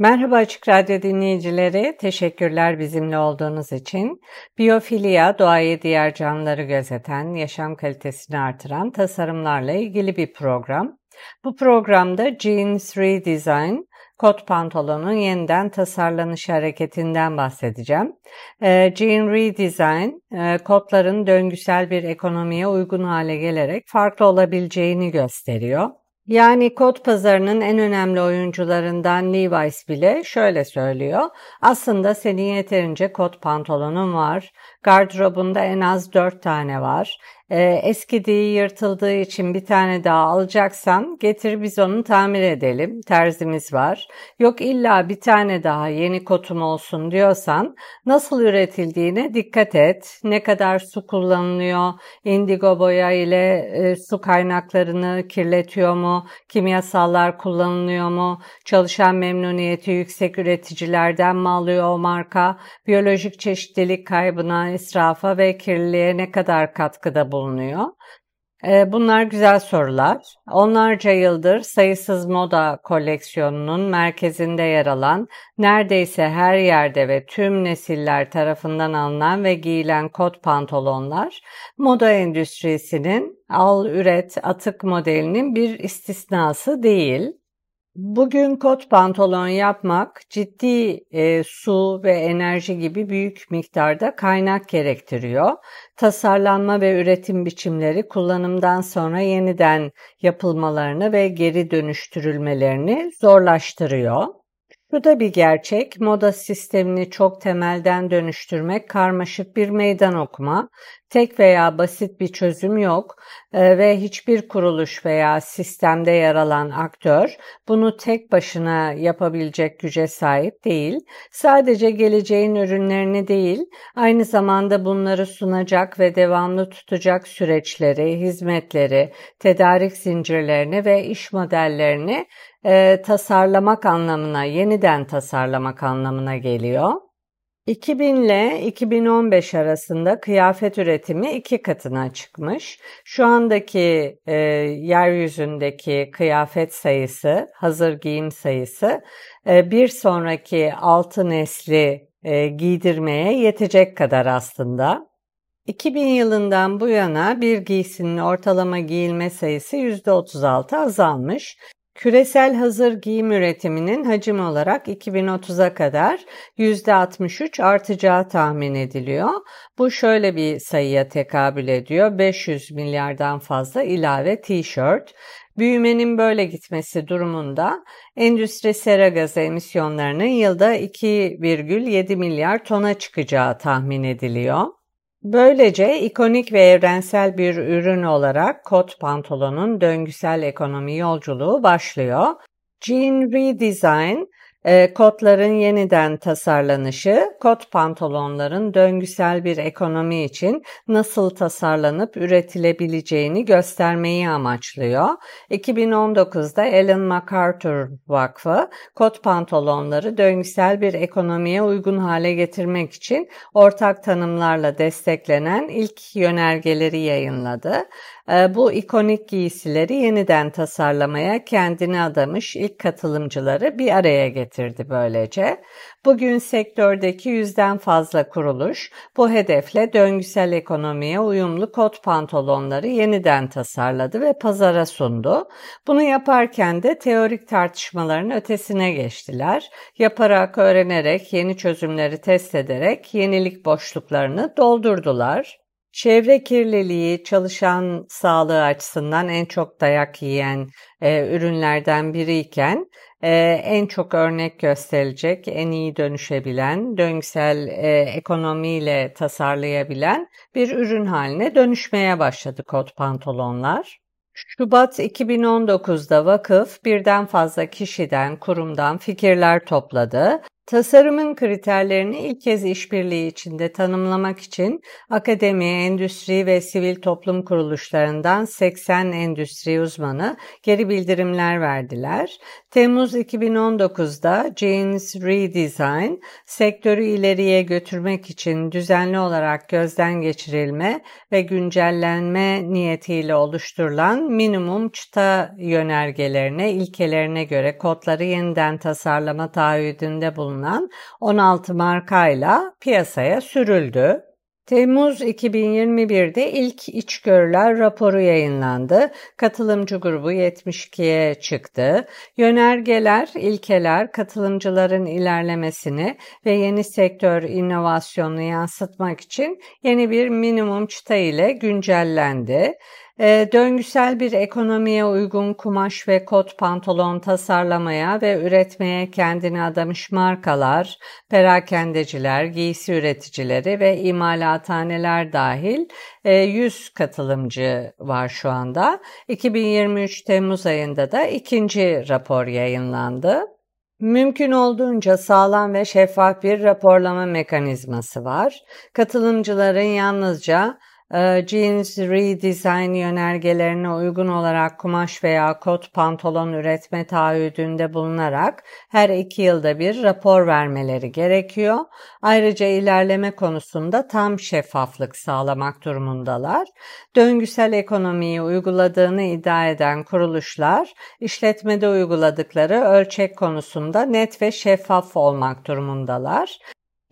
Merhaba Açık Radyo dinleyicileri, teşekkürler bizimle olduğunuz için. Biyofilya, doğayı diğer canlıları gözeten, yaşam kalitesini artıran tasarımlarla ilgili bir program. Bu programda Jeans Redesign, kot pantolonun yeniden tasarlanış hareketinden bahsedeceğim. E, Jean Redesign, kotların döngüsel bir ekonomiye uygun hale gelerek farklı olabileceğini gösteriyor. Yani kod pazarının en önemli oyuncularından Levi's bile şöyle söylüyor. Aslında senin yeterince kot pantolonun var. Gardırobunda en az 4 tane var. E, eskidiği, yırtıldığı için bir tane daha alacaksan getir biz onu tamir edelim. Terzimiz var. Yok illa bir tane daha yeni kotum olsun diyorsan nasıl üretildiğine dikkat et. Ne kadar su kullanılıyor? Indigo boya ile e, su kaynaklarını kirletiyor mu? Kimyasallar kullanılıyor mu? Çalışan memnuniyeti yüksek üreticilerden mi alıyor o marka? Biyolojik çeşitlilik kaybına, israfa ve kirliliğe ne kadar katkıda bulunuyor? Bulunuyor. Ee, bunlar güzel sorular. Onlarca yıldır sayısız moda koleksiyonunun merkezinde yer alan, neredeyse her yerde ve tüm nesiller tarafından alınan ve giyilen kot pantolonlar, moda endüstrisinin al üret atık modelinin bir istisnası değil. Bugün kot pantolon yapmak ciddi e, su ve enerji gibi büyük miktarda kaynak gerektiriyor. Tasarlanma ve üretim biçimleri kullanımdan sonra yeniden yapılmalarını ve geri dönüştürülmelerini zorlaştırıyor. Bu da bir gerçek. Moda sistemini çok temelden dönüştürmek karmaşık bir meydan okuma. Tek veya basit bir çözüm yok e, ve hiçbir kuruluş veya sistemde yer alan aktör bunu tek başına yapabilecek güce sahip değil. Sadece geleceğin ürünlerini değil, aynı zamanda bunları sunacak ve devamlı tutacak süreçleri, hizmetleri, tedarik zincirlerini ve iş modellerini e, tasarlamak anlamına, yeniden tasarlamak anlamına geliyor. 2000 ile 2015 arasında kıyafet üretimi iki katına çıkmış. Şu andaki e, yeryüzündeki kıyafet sayısı, hazır giyim sayısı e, bir sonraki altı nesli e, giydirmeye yetecek kadar aslında. 2000 yılından bu yana bir giysinin ortalama giyilme sayısı %36 azalmış. Küresel hazır giyim üretiminin hacim olarak 2030'a kadar %63 artacağı tahmin ediliyor. Bu şöyle bir sayıya tekabül ediyor. 500 milyardan fazla ilave t-shirt. Büyümenin böyle gitmesi durumunda endüstri sera gazı emisyonlarının yılda 2,7 milyar tona çıkacağı tahmin ediliyor. Böylece ikonik ve evrensel bir ürün olarak kot pantolonun döngüsel ekonomi yolculuğu başlıyor. Jean Redesign e, kotların yeniden tasarlanışı, kot pantolonların döngüsel bir ekonomi için nasıl tasarlanıp üretilebileceğini göstermeyi amaçlıyor. 2019'da Ellen MacArthur Vakfı, kot pantolonları döngüsel bir ekonomiye uygun hale getirmek için ortak tanımlarla desteklenen ilk yönergeleri yayınladı. Ee, bu ikonik giysileri yeniden tasarlamaya kendini adamış ilk katılımcıları bir araya getirdi böylece. Bugün sektördeki yüzden fazla kuruluş bu hedefle döngüsel ekonomiye uyumlu kot pantolonları yeniden tasarladı ve pazara sundu. Bunu yaparken de teorik tartışmaların ötesine geçtiler. Yaparak, öğrenerek, yeni çözümleri test ederek yenilik boşluklarını doldurdular. Çevre kirliliği çalışan sağlığı açısından en çok dayak yiyen e, ürünlerden biriyken e, en çok örnek gösterilecek, en iyi dönüşebilen, döngüsel e, ekonomiyle tasarlayabilen bir ürün haline dönüşmeye başladı kot pantolonlar. Şubat 2019'da vakıf birden fazla kişiden, kurumdan fikirler topladı Tasarımın kriterlerini ilk kez işbirliği içinde tanımlamak için akademi, endüstri ve sivil toplum kuruluşlarından 80 endüstri uzmanı geri bildirimler verdiler. Temmuz 2019'da Jeans Redesign, sektörü ileriye götürmek için düzenli olarak gözden geçirilme ve güncellenme niyetiyle oluşturulan minimum çıta yönergelerine, ilkelerine göre kodları yeniden tasarlama taahhüdünde bulunan bulunan 16 markayla piyasaya sürüldü. Temmuz 2021'de ilk içgörüler raporu yayınlandı. Katılımcı grubu 72'ye çıktı. Yönergeler, ilkeler katılımcıların ilerlemesini ve yeni sektör inovasyonunu yansıtmak için yeni bir minimum çıta ile güncellendi. E, döngüsel bir ekonomiye uygun kumaş ve kot pantolon tasarlamaya ve üretmeye kendini adamış markalar, perakendeciler, giysi üreticileri ve imalathaneler dahil 100 e, katılımcı var şu anda. 2023 Temmuz ayında da ikinci rapor yayınlandı. Mümkün olduğunca sağlam ve şeffaf bir raporlama mekanizması var. Katılımcıların yalnızca ee, jeans redesign yönergelerine uygun olarak kumaş veya kot pantolon üretme taahhüdünde bulunarak her iki yılda bir rapor vermeleri gerekiyor. Ayrıca ilerleme konusunda tam şeffaflık sağlamak durumundalar. Döngüsel ekonomiyi uyguladığını iddia eden kuruluşlar, işletmede uyguladıkları ölçek konusunda net ve şeffaf olmak durumundalar.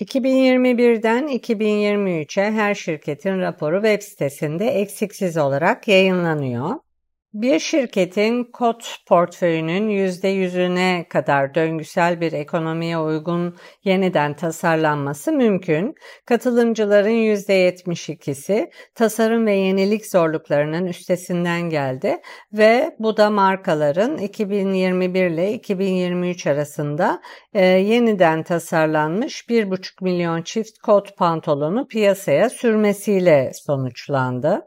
2021'den 2023'e her şirketin raporu web sitesinde eksiksiz olarak yayınlanıyor. Bir şirketin kod portföyünün %100'üne kadar döngüsel bir ekonomiye uygun yeniden tasarlanması mümkün. Katılımcıların %72'si tasarım ve yenilik zorluklarının üstesinden geldi ve bu da markaların 2021 ile 2023 arasında e, yeniden tasarlanmış 1,5 milyon çift kot pantolonu piyasaya sürmesiyle sonuçlandı.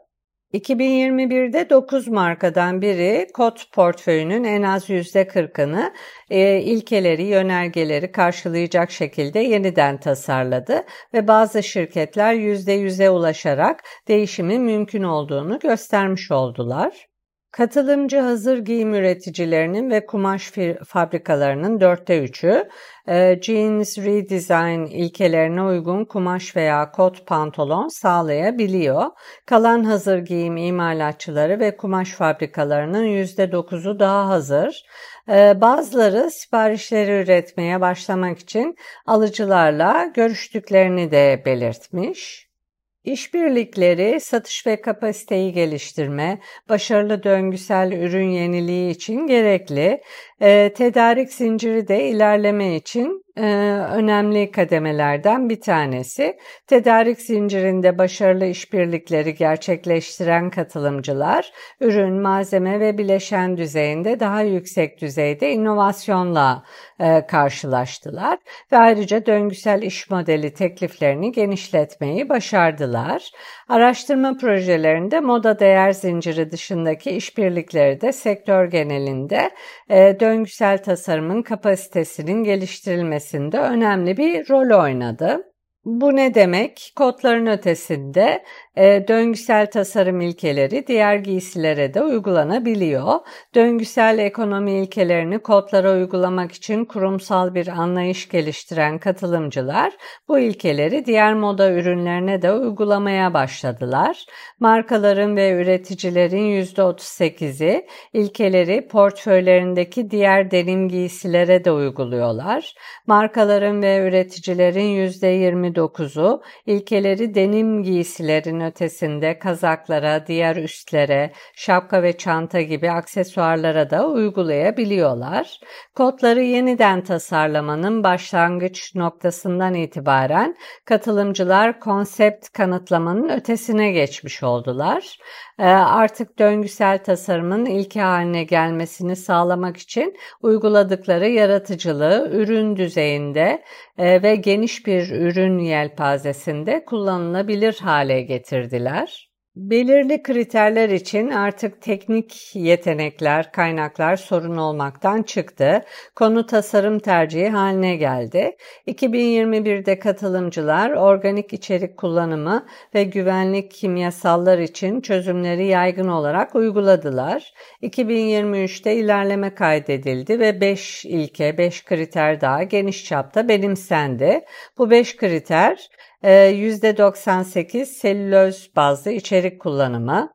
2021'de 9 markadan biri kot portföyünün en az %40'ını e, ilkeleri, yönergeleri karşılayacak şekilde yeniden tasarladı ve bazı şirketler %100'e ulaşarak değişimin mümkün olduğunu göstermiş oldular. Katılımcı hazır giyim üreticilerinin ve kumaş fabrikalarının dörtte üçü e, jeans redesign ilkelerine uygun kumaş veya kot pantolon sağlayabiliyor. Kalan hazır giyim imalatçıları ve kumaş fabrikalarının yüzde dokuzu daha hazır. E, bazıları siparişleri üretmeye başlamak için alıcılarla görüştüklerini de belirtmiş. İşbirlikleri, satış ve kapasiteyi geliştirme, başarılı döngüsel ürün yeniliği için gerekli. E, tedarik zinciri de ilerleme için e, önemli kademelerden bir tanesi. Tedarik zincirinde başarılı işbirlikleri gerçekleştiren katılımcılar, ürün, malzeme ve bileşen düzeyinde daha yüksek düzeyde inovasyonla e, karşılaştılar ve ayrıca döngüsel iş modeli tekliflerini genişletmeyi başardılar. Araştırma projelerinde moda değer zinciri dışındaki işbirlikleri de sektör genelinde e, döngüsel tasarımın kapasitesinin geliştirilmesinde önemli bir rol oynadı. Bu ne demek? Kodların ötesinde e, döngüsel tasarım ilkeleri diğer giysilere de uygulanabiliyor. Döngüsel ekonomi ilkelerini kodlara uygulamak için kurumsal bir anlayış geliştiren katılımcılar bu ilkeleri diğer moda ürünlerine de uygulamaya başladılar. Markaların ve üreticilerin %38'i ilkeleri portföylerindeki diğer denim giysilere de uyguluyorlar. Markaların ve üreticilerin %29'u ilkeleri denim giysilerin ötesinde kazaklara, diğer üstlere, şapka ve çanta gibi aksesuarlara da uygulayabiliyorlar. Kodları yeniden tasarlamanın başlangıç noktasından itibaren katılımcılar konsept kanıtlamanın ötesine geçmiş oldular. Ee, artık döngüsel tasarımın ilke haline gelmesini sağlamak için uyguladıkları yaratıcılığı ürün düzeyinde e, ve geniş bir ürün yelpazesinde kullanılabilir hale getirdiler. Belirli kriterler için artık teknik yetenekler, kaynaklar sorun olmaktan çıktı. Konu tasarım tercihi haline geldi. 2021'de katılımcılar organik içerik kullanımı ve güvenlik kimyasallar için çözümleri yaygın olarak uyguladılar. 2023'te ilerleme kaydedildi ve 5 ilke, 5 kriter daha geniş çapta benimsendi. Bu 5 kriter %98 ee, selüloz bazlı içerik kullanımı,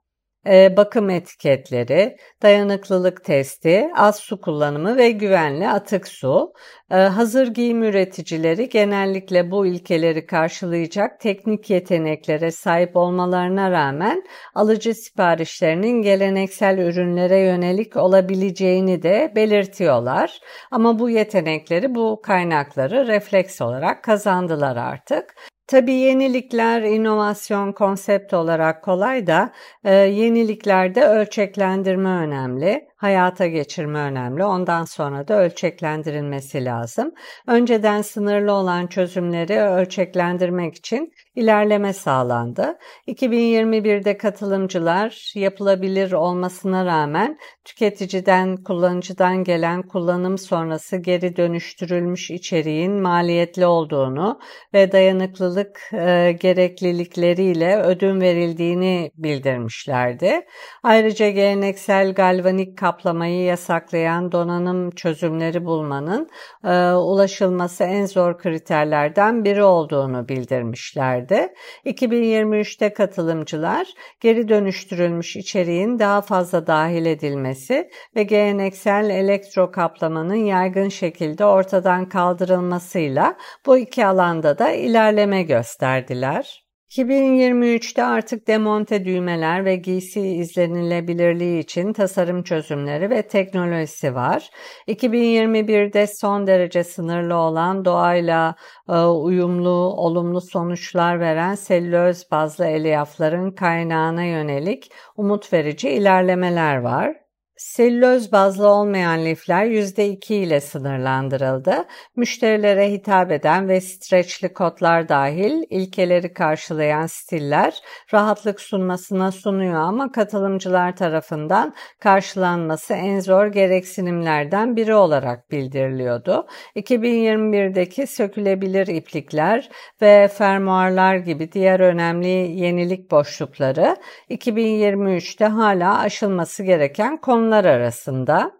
e, bakım etiketleri, dayanıklılık testi, az su kullanımı ve güvenli atık su. Ee, hazır giyim üreticileri genellikle bu ilkeleri karşılayacak teknik yeteneklere sahip olmalarına rağmen alıcı siparişlerinin geleneksel ürünlere yönelik olabileceğini de belirtiyorlar. Ama bu yetenekleri, bu kaynakları refleks olarak kazandılar artık. Tabii yenilikler, inovasyon konsept olarak kolay da e, yeniliklerde ölçeklendirme önemli hayata geçirme önemli. Ondan sonra da ölçeklendirilmesi lazım. Önceden sınırlı olan çözümleri ölçeklendirmek için ilerleme sağlandı. 2021'de katılımcılar yapılabilir olmasına rağmen tüketiciden, kullanıcıdan gelen kullanım sonrası geri dönüştürülmüş içeriğin maliyetli olduğunu ve dayanıklılık e, gereklilikleriyle ödün verildiğini bildirmişlerdi. Ayrıca geleneksel galvanik kaplamayı yasaklayan donanım çözümleri bulmanın e, ulaşılması en zor kriterlerden biri olduğunu bildirmişlerdi. 2023'te katılımcılar geri dönüştürülmüş içeriğin daha fazla dahil edilmesi ve geleneksel elektro kaplamanın yaygın şekilde ortadan kaldırılmasıyla bu iki alanda da ilerleme gösterdiler. 2023'te artık demonte düğmeler ve giysi izlenilebilirliği için tasarım çözümleri ve teknolojisi var. 2021'de son derece sınırlı olan doğayla e, uyumlu, olumlu sonuçlar veren selüloz bazlı elyafların kaynağına yönelik umut verici ilerlemeler var. Selüloz bazlı olmayan lifler %2 ile sınırlandırıldı. Müşterilere hitap eden ve streçli kotlar dahil ilkeleri karşılayan stiller rahatlık sunmasına sunuyor ama katılımcılar tarafından karşılanması en zor gereksinimlerden biri olarak bildiriliyordu. 2021'deki sökülebilir iplikler ve fermuarlar gibi diğer önemli yenilik boşlukları 2023'te hala aşılması gereken konular konular arasında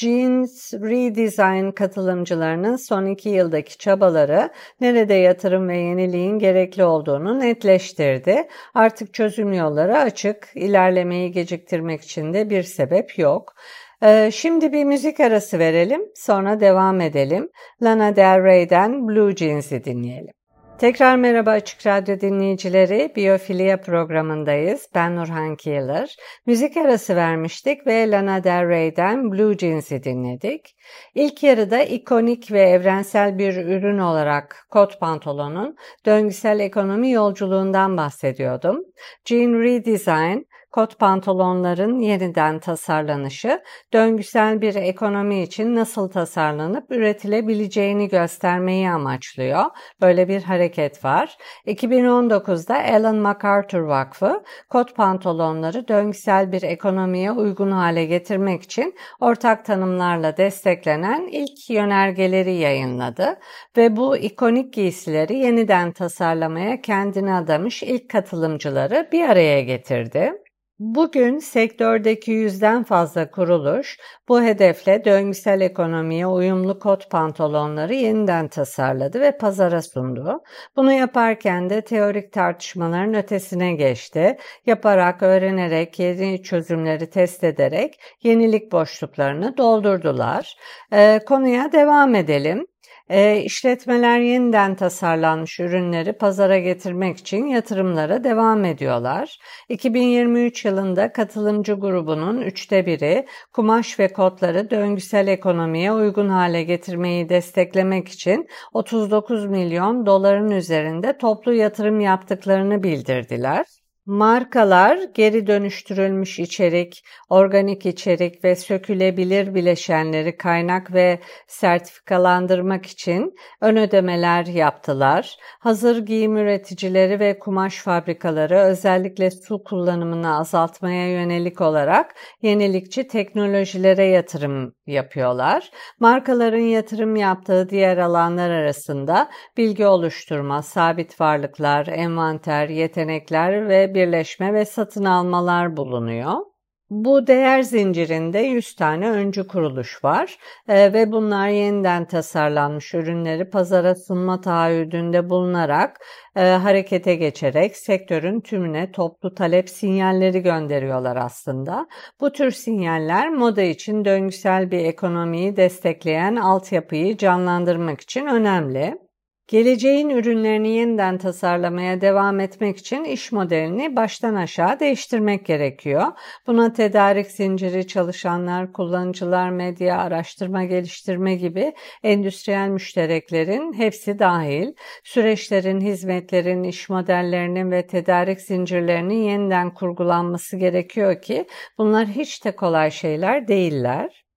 Jeans Redesign katılımcılarının son iki yıldaki çabaları nerede yatırım ve yeniliğin gerekli olduğunu netleştirdi. Artık çözüm yolları açık, ilerlemeyi geciktirmek için de bir sebep yok. Ee, şimdi bir müzik arası verelim, sonra devam edelim. Lana Del Rey'den Blue Jeans'i dinleyelim. Tekrar merhaba Açık Radyo dinleyicileri. Biyofilya programındayız. Ben Nurhan Kiyılır. Müzik arası vermiştik ve Lana Del Rey'den Blue Jeans'i dinledik. İlk yarıda ikonik ve evrensel bir ürün olarak kot pantolonun döngüsel ekonomi yolculuğundan bahsediyordum. Jean Redesign, kot pantolonların yeniden tasarlanışı, döngüsel bir ekonomi için nasıl tasarlanıp üretilebileceğini göstermeyi amaçlıyor. Böyle bir hareket var. 2019'da Ellen MacArthur Vakfı, kot pantolonları döngüsel bir ekonomiye uygun hale getirmek için ortak tanımlarla desteklenen ilk yönergeleri yayınladı ve bu ikonik giysileri yeniden tasarlamaya kendini adamış ilk katılımcıları bir araya getirdi. Bugün sektördeki yüzden fazla kuruluş bu hedefle döngüsel ekonomiye uyumlu kot pantolonları yeniden tasarladı ve pazara sundu. Bunu yaparken de teorik tartışmaların ötesine geçti. Yaparak, öğrenerek, yeni çözümleri test ederek yenilik boşluklarını doldurdular. Ee, konuya devam edelim. E, işletmeler yeniden tasarlanmış ürünleri pazara getirmek için yatırımlara devam ediyorlar. 2023 yılında katılımcı grubunun üçte biri kumaş ve kodları döngüsel ekonomiye uygun hale getirmeyi desteklemek için 39 milyon doların üzerinde toplu yatırım yaptıklarını bildirdiler. Markalar geri dönüştürülmüş içerik, organik içerik ve sökülebilir bileşenleri kaynak ve sertifikalandırmak için ön ödemeler yaptılar. Hazır giyim üreticileri ve kumaş fabrikaları özellikle su kullanımını azaltmaya yönelik olarak yenilikçi teknolojilere yatırım yapıyorlar. Markaların yatırım yaptığı diğer alanlar arasında bilgi oluşturma, sabit varlıklar, envanter, yetenekler ve birleşme ve satın almalar bulunuyor. Bu değer zincirinde 100 tane öncü kuruluş var e, ve bunlar yeniden tasarlanmış ürünleri pazara sunma taahhüdünde bulunarak e, harekete geçerek sektörün tümüne toplu talep sinyalleri gönderiyorlar aslında. Bu tür sinyaller moda için döngüsel bir ekonomiyi destekleyen altyapıyı canlandırmak için önemli. Geleceğin ürünlerini yeniden tasarlamaya devam etmek için iş modelini baştan aşağı değiştirmek gerekiyor. Buna tedarik zinciri, çalışanlar, kullanıcılar, medya, araştırma, geliştirme gibi endüstriyel müştereklerin hepsi dahil. Süreçlerin, hizmetlerin, iş modellerinin ve tedarik zincirlerinin yeniden kurgulanması gerekiyor ki bunlar hiç de kolay şeyler değiller.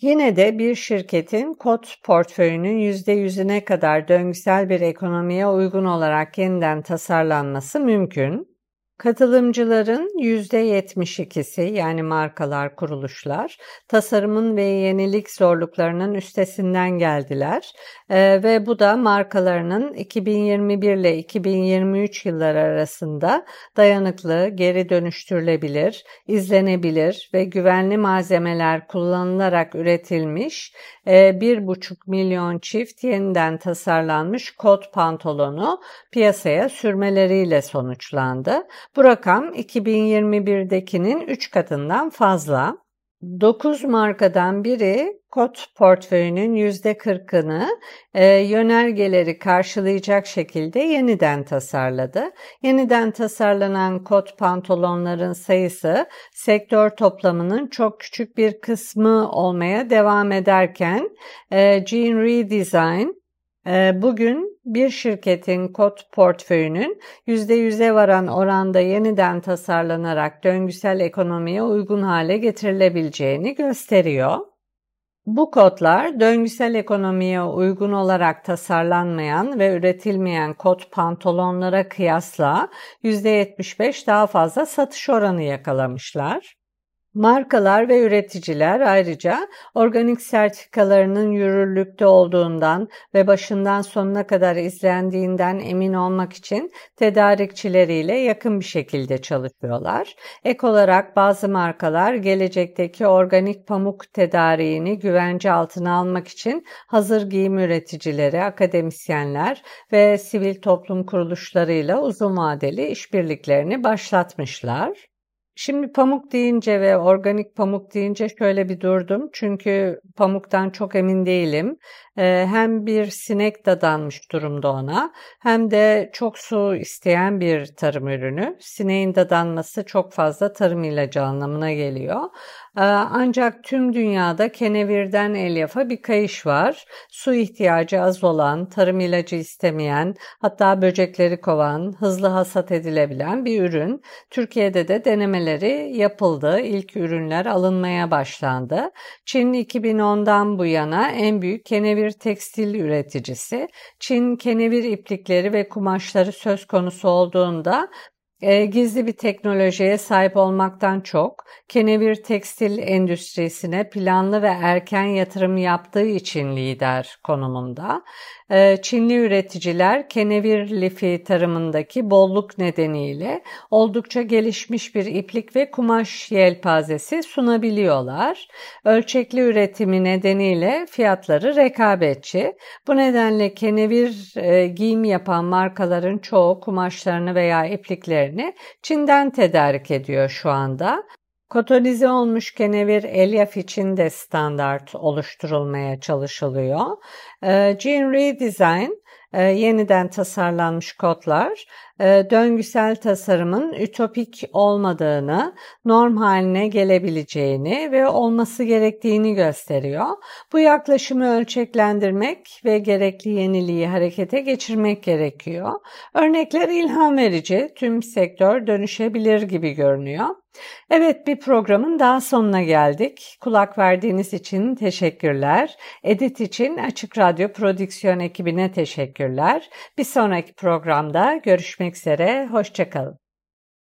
Yine de bir şirketin kod portföyünün %100'üne kadar döngüsel bir ekonomiye uygun olarak yeniden tasarlanması mümkün. Katılımcıların %72'si yani markalar, kuruluşlar tasarımın ve yenilik zorluklarının üstesinden geldiler ee, ve bu da markalarının 2021 ile 2023 yılları arasında dayanıklı, geri dönüştürülebilir, izlenebilir ve güvenli malzemeler kullanılarak üretilmiş e, 1,5 milyon çift yeniden tasarlanmış kot pantolonu piyasaya sürmeleriyle sonuçlandı. Bu rakam 2021'dekinin 3 katından fazla. 9 markadan biri kot portföyünün %40'ını e, yönergeleri karşılayacak şekilde yeniden tasarladı. Yeniden tasarlanan kot pantolonların sayısı sektör toplamının çok küçük bir kısmı olmaya devam ederken e, Jean Redesign bugün bir şirketin kod portföyünün %100'e varan oranda yeniden tasarlanarak döngüsel ekonomiye uygun hale getirilebileceğini gösteriyor. Bu kodlar döngüsel ekonomiye uygun olarak tasarlanmayan ve üretilmeyen kot pantolonlara kıyasla %75 daha fazla satış oranı yakalamışlar. Markalar ve üreticiler ayrıca organik sertifikalarının yürürlükte olduğundan ve başından sonuna kadar izlendiğinden emin olmak için tedarikçileriyle yakın bir şekilde çalışıyorlar. Ek olarak bazı markalar gelecekteki organik pamuk tedariğini güvence altına almak için hazır giyim üreticileri, akademisyenler ve sivil toplum kuruluşlarıyla uzun vadeli işbirliklerini başlatmışlar. Şimdi pamuk deyince ve organik pamuk deyince şöyle bir durdum. Çünkü pamuktan çok emin değilim. Ee, hem bir sinek dadanmış durumda ona hem de çok su isteyen bir tarım ürünü. Sineğin dadanması çok fazla tarım ilacı anlamına geliyor. Ee, ancak tüm dünyada kenevirden elyafa bir kayış var. Su ihtiyacı az olan, tarım ilacı istemeyen, hatta böcekleri kovan, hızlı hasat edilebilen bir ürün. Türkiye'de de denemeleri yapıldı. İlk ürünler alınmaya başlandı. Çin 2010'dan bu yana en büyük kenevir tekstil üreticisi. Çin kenevir iplikleri ve kumaşları söz konusu olduğunda e, gizli bir teknolojiye sahip olmaktan çok, kenevir tekstil endüstrisine planlı ve erken yatırım yaptığı için lider konumunda. E, Çinli üreticiler kenevir lifi tarımındaki bolluk nedeniyle oldukça gelişmiş bir iplik ve kumaş yelpazesi sunabiliyorlar. Ölçekli üretimi nedeniyle fiyatları rekabetçi. Bu nedenle kenevir e, giyim yapan markaların çoğu kumaşlarını veya ipliklerini Çin'den tedarik ediyor şu anda. Kotonize olmuş kenevir elyaf için de standart oluşturulmaya çalışılıyor. E, Gene Redesign e, yeniden tasarlanmış kodlar e, döngüsel tasarımın ütopik olmadığını, norm haline gelebileceğini ve olması gerektiğini gösteriyor. Bu yaklaşımı ölçeklendirmek ve gerekli yeniliği harekete geçirmek gerekiyor. Örnekler ilham verici, tüm sektör dönüşebilir gibi görünüyor. Evet bir programın daha sonuna geldik. Kulak verdiğiniz için teşekkürler. Edit için Açık Radyo Prodüksiyon ekibine teşekkürler. Bir sonraki programda görüşmek üzere. Hoşçakalın.